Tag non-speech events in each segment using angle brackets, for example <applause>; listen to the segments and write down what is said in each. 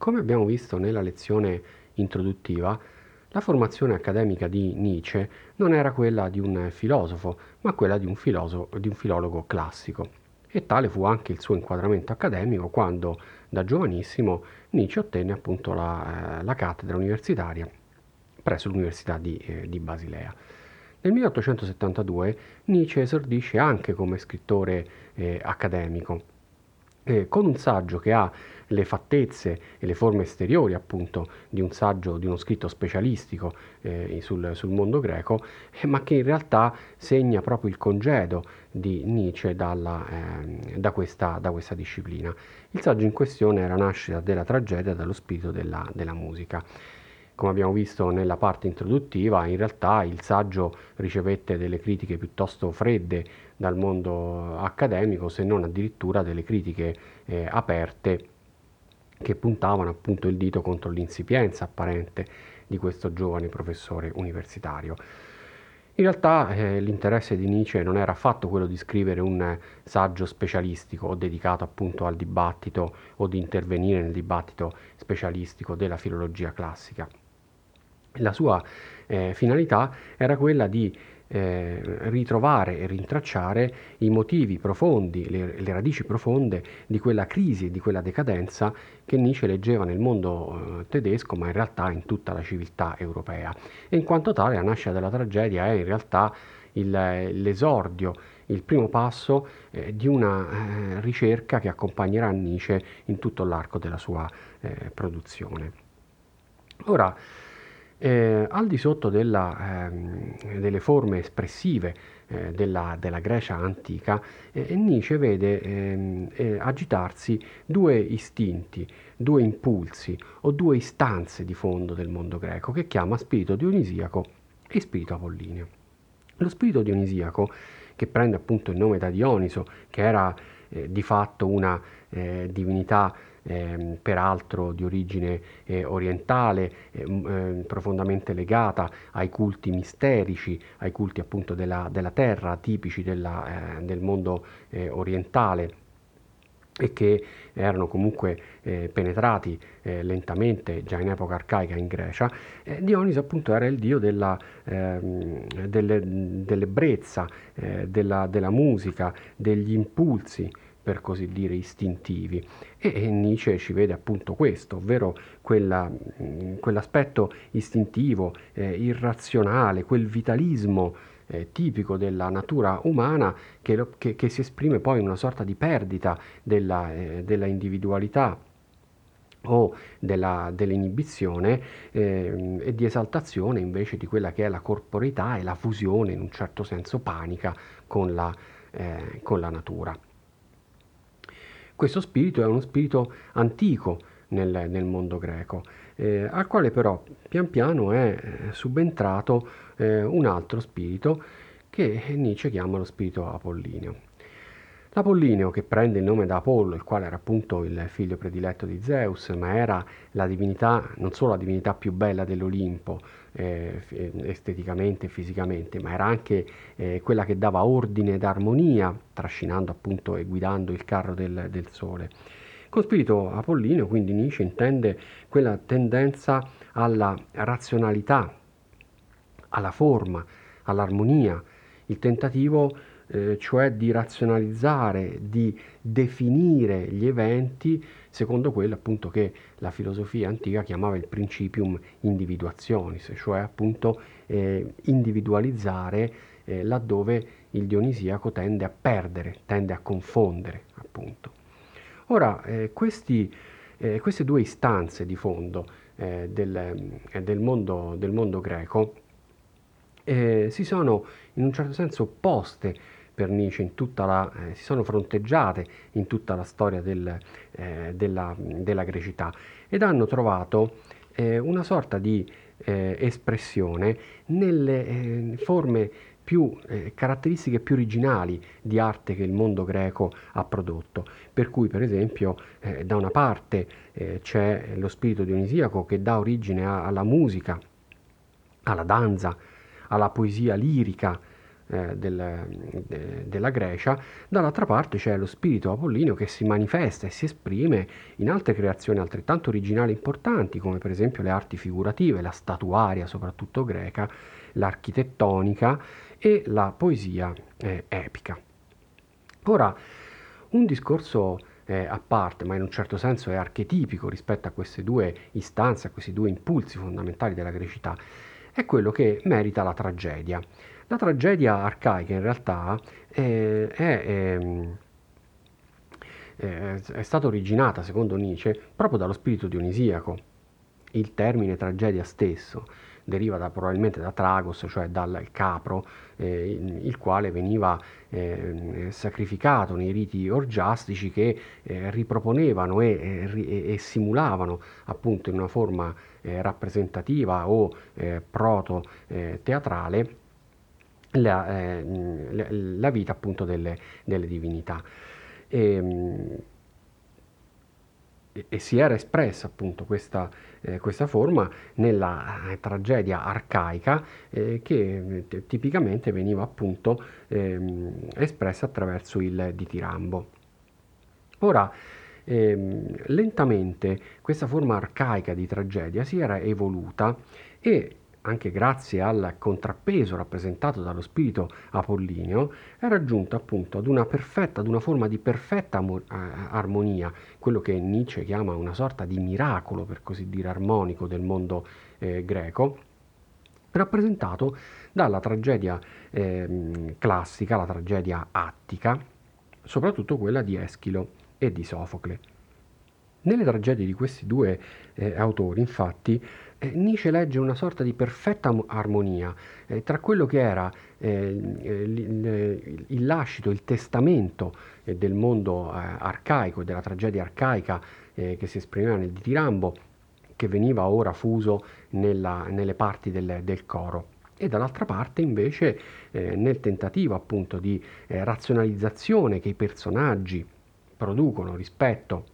Come abbiamo visto nella lezione introduttiva, la formazione accademica di Nietzsche non era quella di un filosofo, ma quella di un, filosofo, di un filologo classico. E tale fu anche il suo inquadramento accademico quando, da giovanissimo, Nietzsche ottenne appunto la, eh, la cattedra universitaria presso l'Università di, eh, di Basilea. Nel 1872 Nietzsche esordisce anche come scrittore eh, accademico, eh, con un saggio che ha le fattezze e le forme esteriori appunto di un saggio, di uno scritto specialistico eh, sul, sul, mondo greco, eh, ma che in realtà segna proprio il congedo di Nietzsche dalla, eh, da, questa, da, questa, disciplina. Il saggio in questione era nascita della tragedia dallo spirito della, della musica come abbiamo visto nella parte introduttiva, in realtà il saggio ricevette delle critiche piuttosto fredde dal mondo accademico, se non addirittura delle critiche eh, aperte che puntavano appunto il dito contro l'insipienza apparente di questo giovane professore universitario. In realtà eh, l'interesse di Nietzsche non era affatto quello di scrivere un saggio specialistico o dedicato appunto al dibattito o di intervenire nel dibattito specialistico della filologia classica. La sua eh, finalità era quella di eh, ritrovare e rintracciare i motivi profondi, le, le, radici profonde di quella crisi, di quella decadenza che Nietzsche leggeva nel mondo eh, tedesco, ma in realtà in tutta la civiltà europea. E in quanto tale la nascita della tragedia è in realtà il, l'esordio, il primo passo eh, di una eh, ricerca che accompagnerà Nietzsche in tutto l'arco della sua eh, produzione. Ora, eh, al di sotto della, ehm, delle forme espressive eh, della, della, Grecia antica, eh, Nietzsche vede ehm, eh, agitarsi due istinti, due impulsi o due istanze di fondo del mondo greco che chiama spirito dionisiaco e spirito apollineo. Lo spirito dionisiaco, che prende appunto il nome da Dioniso, che era eh, di fatto una eh, divinità eh, peraltro di origine eh, orientale, eh, profondamente legata ai culti misterici, ai culti appunto della, della terra, tipici della, eh, del mondo eh, orientale e che erano comunque eh, penetrati eh, lentamente già in epoca arcaica in Grecia, eh, Dioniso appunto era il dio della, ehm, delle, dell'ebbrezza, della, della musica, degli impulsi, per così dire, istintivi. E, Nietzsche ci vede appunto questo, ovvero quella, mh, quell'aspetto istintivo, eh, irrazionale, quel vitalismo eh, tipico della natura umana che, lo, che, che, si esprime poi in una sorta di perdita della, eh, della individualità o della, dell'inibizione eh, e di esaltazione invece di quella che è la corporeità e la fusione in un certo senso panica con la, eh, con la natura. Questo spirito è uno spirito antico nel, nel mondo greco, eh, al quale però pian piano è eh, subentrato eh, un altro spirito che Nietzsche chiama lo spirito apollineo. L'Apollineo, che prende il nome da Apollo, il quale era appunto il figlio prediletto di Zeus, ma era la divinità, non solo la divinità più bella dell'Olimpo, eh, esteticamente e fisicamente, ma era anche eh, quella che dava ordine ed armonia, trascinando appunto e guidando il carro del, del sole. Con spirito apollineo, quindi Nietzsche intende quella tendenza alla razionalità, alla forma, all'armonia, il tentativo eh, cioè di razionalizzare, di definire gli eventi secondo quello appunto che la filosofia antica chiamava il principium individuationis, cioè appunto eh, individualizzare eh, laddove il dionisiaco tende a perdere, tende a confondere appunto. Ora, eh, questi, eh, queste due istanze di fondo eh, del, del, mondo, del mondo greco si sono in un certo senso opposte per Nietzsche la, eh, si sono fronteggiate in tutta la storia del, eh, della, della, grecità ed hanno trovato eh, una sorta di eh, espressione nelle eh, forme più eh, caratteristiche più originali di arte che il mondo greco ha prodotto. Per cui, per esempio, da una parte c'è lo spirito dionisiaco che dà origine a, alla musica, alla danza, alla poesia lirica, eh, del, de, della Grecia, dall'altra parte c'è lo spirito apollineo che si manifesta e si esprime in altre creazioni altrettanto originali e importanti, come per esempio le arti figurative, la statuaria soprattutto greca, l'architettonica e la poesia eh, epica. Ora, un discorso eh, a parte, ma in un certo senso è archetipico rispetto a queste due istanze, a questi due impulsi fondamentali della grecità, è quello che merita la tragedia. La tragedia arcaica in realtà eh, è, ehm, è, è stata originata, secondo Nietzsche, proprio dallo spirito dionisiaco. Il termine tragedia stesso deriva da, probabilmente da Tragos, cioè dal capro, eh, il quale veniva eh, sacrificato nei riti orgiastici che eh, riproponevano e, e, e, simulavano appunto in una forma eh, rappresentativa o eh, proto-teatrale la, eh, la, vita appunto delle, delle divinità. E, ehm, e, si era espressa appunto questa, eh, questa forma nella eh, tragedia arcaica eh, che eh, tipicamente veniva appunto ehm, espressa attraverso il ditirambo. Ora, ehm, lentamente questa forma arcaica di tragedia si era evoluta e anche grazie al contrappeso rappresentato dallo spirito apollineo, è raggiunto appunto ad una perfetta, ad una forma di perfetta eh, armonia, quello che Nietzsche chiama una sorta di miracolo, per così dire, armonico del mondo eh, greco, rappresentato dalla tragedia eh, classica, la tragedia attica, soprattutto quella di Eschilo e di Sofocle. Nelle tragedie di questi due eh, autori, infatti, eh, Nietzsche legge una sorta di perfetta armonia eh, tra quello che era eh, il, il, lascito, il testamento eh, del mondo eh, arcaico, della tragedia arcaica che si esprimeva nel ditirambo, che veniva ora fuso nella, nelle parti del, del coro. E dall'altra parte invece eh, nel tentativo appunto di eh, razionalizzazione che i personaggi producono rispetto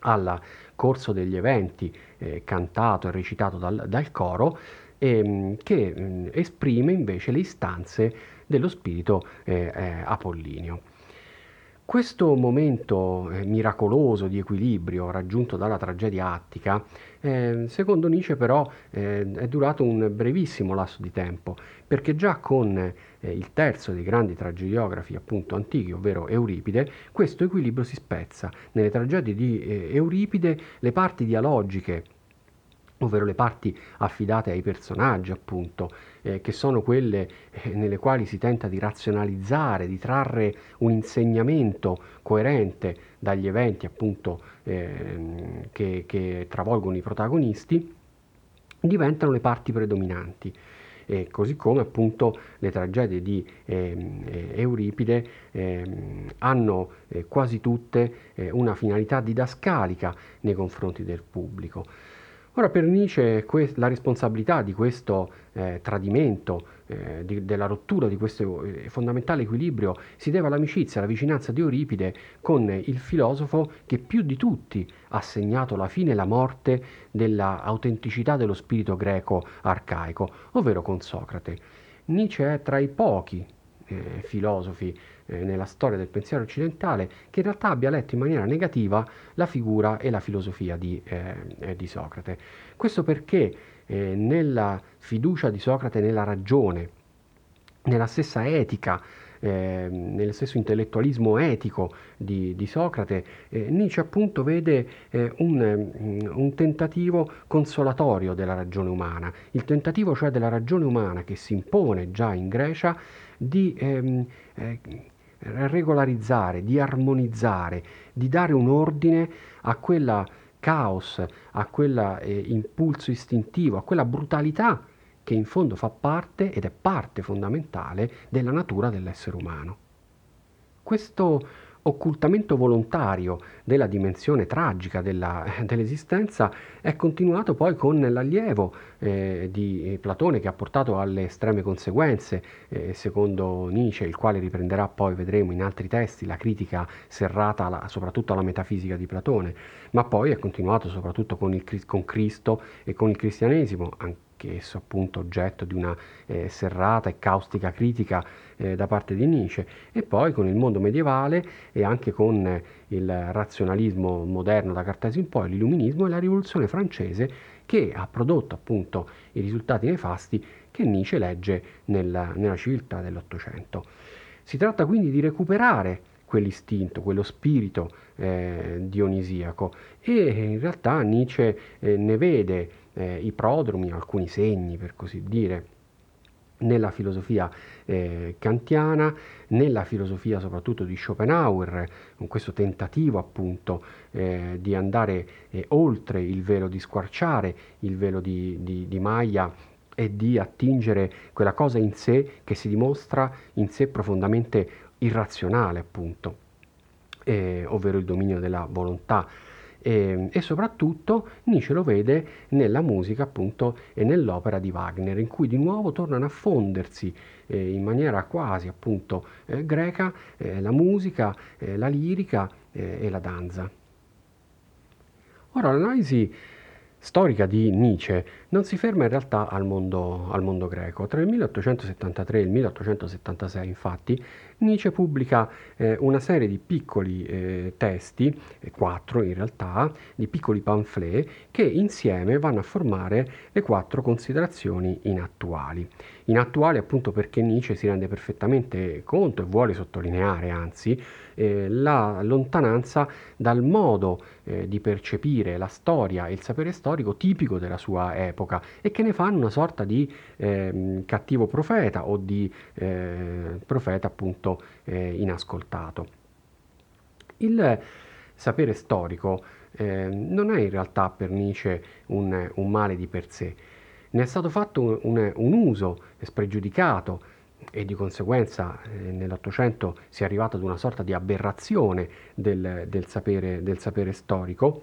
al corso degli eventi eh, cantato e recitato dal, dal coro, ehm, che mh, mm, esprime invece le istanze dello spirito eh, eh, apollineo. Questo momento eh, miracoloso di equilibrio raggiunto dalla tragedia attica, eh, secondo Nietzsche però eh, è durato un brevissimo lasso di tempo, perché già con eh, il terzo dei grandi tragediografi appunto antichi, ovvero Euripide, questo equilibrio si spezza. Nelle tragedie di eh, Euripide le parti dialogiche ovvero le parti affidate ai personaggi, appunto, eh, che sono quelle eh, nelle quali si tenta di razionalizzare, di trarre un insegnamento coerente dagli eventi, appunto, eh, che, che travolgono i protagonisti, diventano le parti predominanti. Eh, così come appunto le tragedie di ehm, eh, Euripide eh, hanno quasi tutte una finalità didascalica nei confronti del pubblico. Ora per Nietzsche la responsabilità di questo eh, tradimento, eh, di, della rottura di questo eh, fondamentale equilibrio si deve all'amicizia, alla vicinanza di Euripide con il filosofo che più di tutti ha segnato la fine e la morte dell'autenticità dello spirito greco arcaico, ovvero con Socrate. Nietzsche è tra i pochi eh, filosofi eh, nella storia del pensiero occidentale che in realtà abbia letto in maniera negativa la figura e la filosofia di, eh, eh di Socrate. Questo perché eh, nella fiducia di Socrate nella ragione, nella stessa etica, eh, nello stesso intellettualismo etico di, di Socrate, eh, Nietzsche appunto vede eh, un, un, tentativo consolatorio della ragione umana, il tentativo cioè della ragione umana che si impone già in Grecia di ehm, eh, regolarizzare, di armonizzare, di dare un ordine a quella caos, a quell'impulso eh, istintivo, a quella brutalità che in fondo fa parte ed è parte fondamentale della natura dell'essere umano. Questo occultamento volontario della dimensione tragica della, <laughs> dell'esistenza è continuato poi con l'allievo eh, di Platone che ha portato alle estreme conseguenze, eh, secondo Nietzsche, il quale riprenderà poi, vedremo in altri testi, la critica serrata alla, soprattutto alla metafisica di Platone, ma poi è continuato soprattutto con, il, con Cristo e con il cristianesimo, anch'esso appunto oggetto di una eh, serrata e caustica critica eh, da parte di Nietzsche, e poi con il mondo medievale e anche con eh, il razionalismo moderno da Cartesio in poi, l'illuminismo e la rivoluzione francese che ha prodotto appunto i risultati nefasti che Nietzsche legge nella, nella civiltà dell'Ottocento. Si tratta quindi di recuperare quell'istinto, quello spirito eh, dionisiaco e in realtà Nietzsche eh, ne vede eh, i prodromi, alcuni segni per così dire, nella filosofia eh, kantiana, nella filosofia soprattutto di Schopenhauer, con questo tentativo appunto eh, di andare eh, oltre il velo, di squarciare il velo di, di, di Maya e di attingere quella cosa in sé che si dimostra in sé profondamente irrazionale, appunto, eh, ovvero il dominio della volontà. E, e, soprattutto Nietzsche lo vede nella musica appunto e nell'opera di Wagner in cui di nuovo tornano a fondersi eh, in maniera quasi appunto eh, greca eh, la musica, eh, la lirica eh, e la danza. Ora l'analisi storica di Nietzsche non si ferma in realtà al mondo, al mondo, greco. Tra il 1873 e il 1876, infatti, Nietzsche pubblica eh, una serie di piccoli eh, testi, eh, quattro in realtà, di piccoli pamphlet che insieme vanno a formare le quattro considerazioni inattuali. Inattuali appunto perché Nietzsche si rende perfettamente conto e vuole sottolineare, anzi, eh, la lontananza dal modo eh, di percepire la storia e il sapere storico tipico della sua epoca e che ne fanno una sorta di eh, cattivo profeta o di eh, profeta appunto eh, inascoltato. Il sapere storico non è in realtà per Nietzsche un, un, male di per sé, ne è stato fatto un, un, un uso spregiudicato e di conseguenza eh, nell'Ottocento si è arrivato ad una sorta di aberrazione del, del, sapere, del sapere storico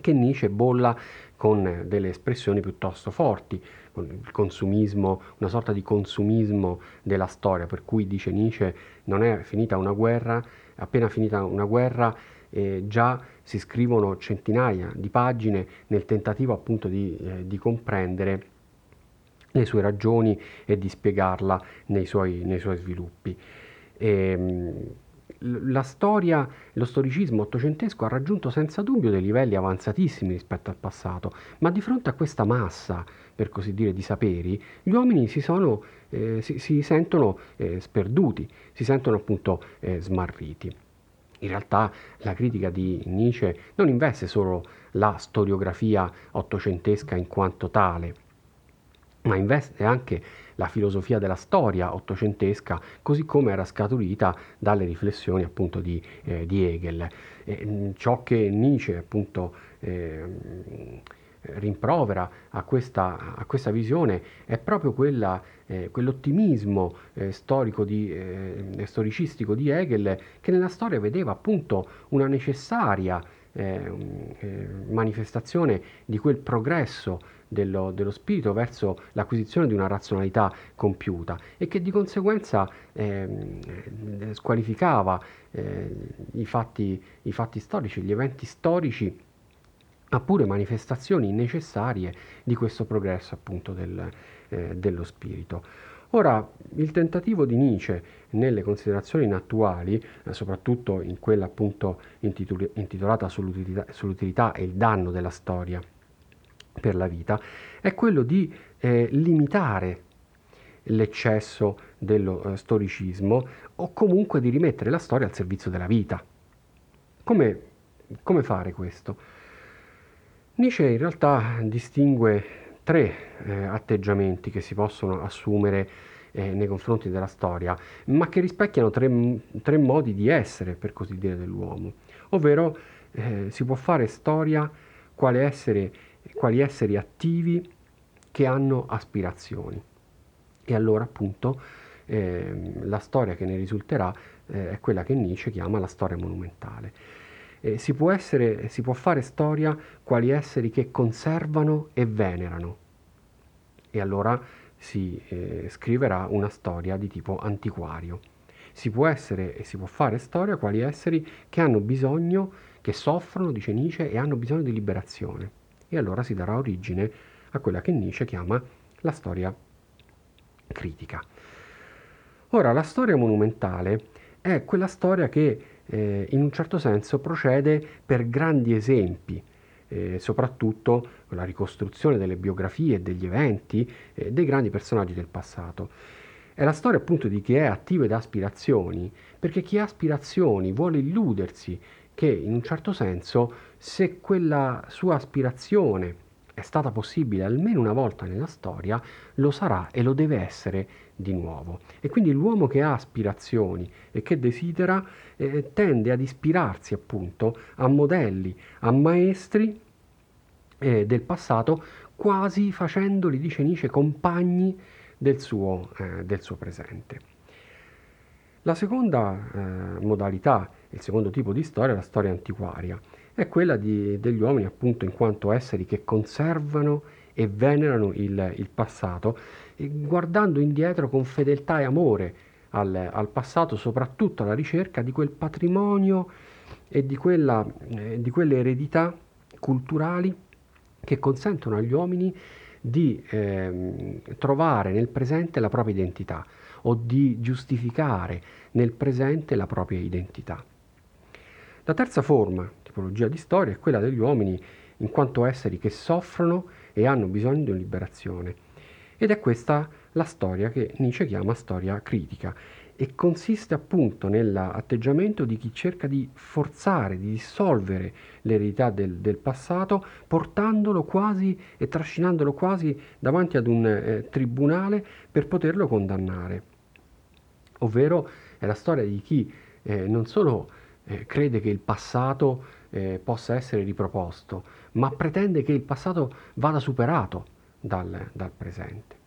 che Nietzsche bolla con delle espressioni piuttosto forti, il consumismo, una sorta di consumismo della storia, per cui dice Nietzsche non è finita una guerra, appena finita una guerra eh, già si scrivono centinaia di pagine nel tentativo appunto di, eh, di comprendere le sue ragioni e di spiegarla nei suoi, nei suoi sviluppi. E, ehm, la storia, lo storicismo ottocentesco ha raggiunto senza dubbio dei livelli avanzatissimi rispetto al passato, ma di fronte a questa massa, per così dire, di saperi, gli uomini si, sono, eh, si, si sentono eh, sperduti, si sentono appunto eh, smarriti. In realtà la critica di Nietzsche non investe solo la storiografia ottocentesca in quanto tale, ma investe anche la filosofia della storia ottocentesca, così come era scaturita dalle riflessioni appunto di, eh, di Hegel. E, ciò che Nietzsche appunto eh, rimprovera a questa, a questa, visione è proprio quella, eh, quell'ottimismo eh, storico di, eh, storicistico di Hegel che nella storia vedeva appunto una necessaria eh, manifestazione di quel progresso dello, dello, spirito verso l'acquisizione di una razionalità compiuta e che di conseguenza eh, squalificava eh, i, fatti, i fatti storici, gli eventi storici ma pure manifestazioni necessarie di questo progresso appunto del, eh, dello spirito. Ora, il tentativo di Nietzsche nelle considerazioni attuali, eh, soprattutto in quella appunto intitol- intitolata sull'utilità, sull'utilità, e il danno della storia per la vita, è quello di eh, limitare l'eccesso dello eh, storicismo o comunque di rimettere la storia al servizio della vita. Come, come fare questo? Nietzsche in realtà distingue tre eh, atteggiamenti che si possono assumere eh, nei confronti della storia, ma che rispecchiano tre, tre, modi di essere, per così dire, dell'uomo. Ovvero eh, si può fare storia quali esseri, quali esseri attivi che hanno aspirazioni. E allora appunto ehm, la storia che ne risulterà eh, è quella che Nietzsche chiama la storia monumentale eh, si, può essere, si può fare storia quali esseri che conservano e venerano. E allora si eh, scriverà una storia di tipo antiquario. Si può essere e si può fare storia quali esseri che hanno bisogno, che soffrono, dice Nietzsche, e hanno bisogno di liberazione. E allora si darà origine a quella che Nietzsche chiama la storia critica. Ora, la storia monumentale è quella storia che eh, in un certo senso procede per grandi esempi, eh, soprattutto con la ricostruzione delle biografie e degli eventi eh, dei grandi personaggi del passato. È la storia appunto di chi è attivo ed ha aspirazioni, perché chi ha aspirazioni vuole illudersi che in un certo senso se quella sua aspirazione è stata possibile almeno una volta nella storia, lo sarà e lo deve essere di nuovo. E quindi l'uomo che ha aspirazioni e che desidera eh, tende ad ispirarsi appunto a modelli, a maestri eh, del passato, quasi facendoli, dice Nietzsche, compagni del suo, eh, del suo presente. La seconda eh, modalità, il secondo tipo di storia è la storia antiquaria è quella di, degli uomini appunto in quanto esseri che conservano e venerano il, il passato, guardando indietro con fedeltà e amore al, al, passato, soprattutto alla ricerca di quel patrimonio e di, quella, eh, di quelle eredità culturali che consentono agli uomini di eh, trovare nel presente la propria identità o di giustificare nel presente la propria identità. La terza forma tipologia di storia è quella degli uomini in quanto esseri che soffrono e hanno bisogno di liberazione. Ed è questa la storia che Nietzsche chiama storia critica e consiste appunto nell'atteggiamento di chi cerca di forzare, di dissolvere l'eredità del, del passato, portandolo quasi e trascinandolo quasi davanti ad un eh, tribunale per poterlo condannare. Ovvero è la storia di chi eh, non solo eh, crede che il passato eh, possa essere riproposto, ma pretende che il passato vada superato dal, dal presente.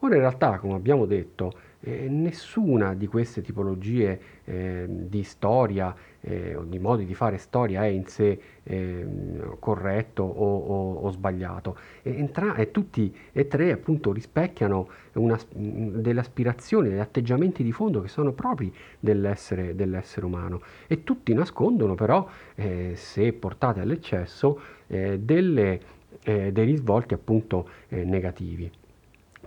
Ora in realtà, come abbiamo detto, eh, nessuna di queste tipologie eh, di storia eh, o di modi di fare storia è in sé ehm, corretto o, o, o sbagliato. E, entra- e, tutti e tre appunto rispecchiano una, delle aspirazioni, degli atteggiamenti di fondo che sono propri dell'essere, dell'essere umano e tutti nascondono però, eh, se portati all'eccesso, eh, delle, eh, dei risvolti appunto negativi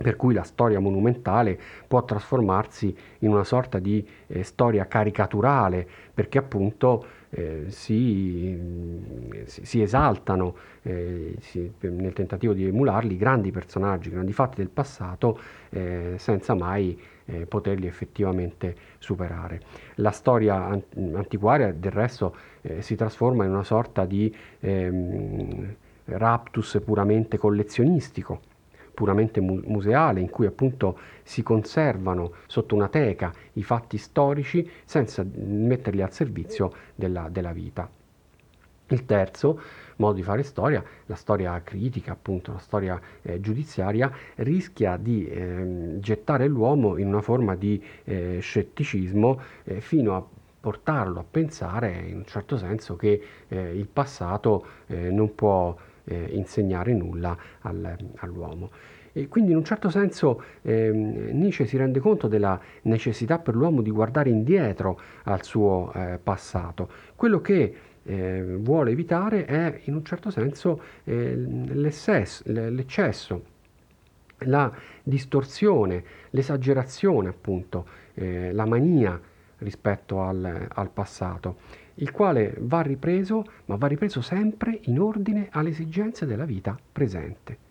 per cui la storia monumentale può trasformarsi in una sorta di eh, storia caricaturale, perché appunto eh, si, si, si, esaltano eh, si, nel tentativo di emularli grandi personaggi, grandi fatti del passato, eh, senza mai eh, poterli effettivamente superare. La storia antiquaria del resto eh, si trasforma in una sorta di ehm, raptus puramente collezionistico puramente museale in cui appunto si conservano sotto una teca i fatti storici senza metterli al servizio della, della vita. Il terzo modo di fare storia, la storia critica, appunto, la storia eh, giudiziaria, rischia di eh, gettare l'uomo in una forma di eh, scetticismo eh, fino a portarlo a pensare in un certo senso che eh, il passato eh, non può eh, insegnare nulla al, all'uomo. E quindi in un certo senso eh, Nietzsche si rende conto della necessità per l'uomo di guardare indietro al suo eh, passato. Quello che eh, vuole evitare è in un certo senso eh, l'eccesso, la distorsione, l'esagerazione appunto, eh, la mania rispetto al, al passato il quale va ripreso, ma va ripreso sempre in ordine alle esigenze della vita presente.